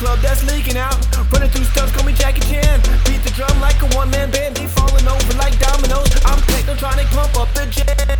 club that's leaking out. Running through stuff, call me Jackie Chan. Beat the drum like a one man band, they falling over like dominoes. I'm technotronic, pump up the jam.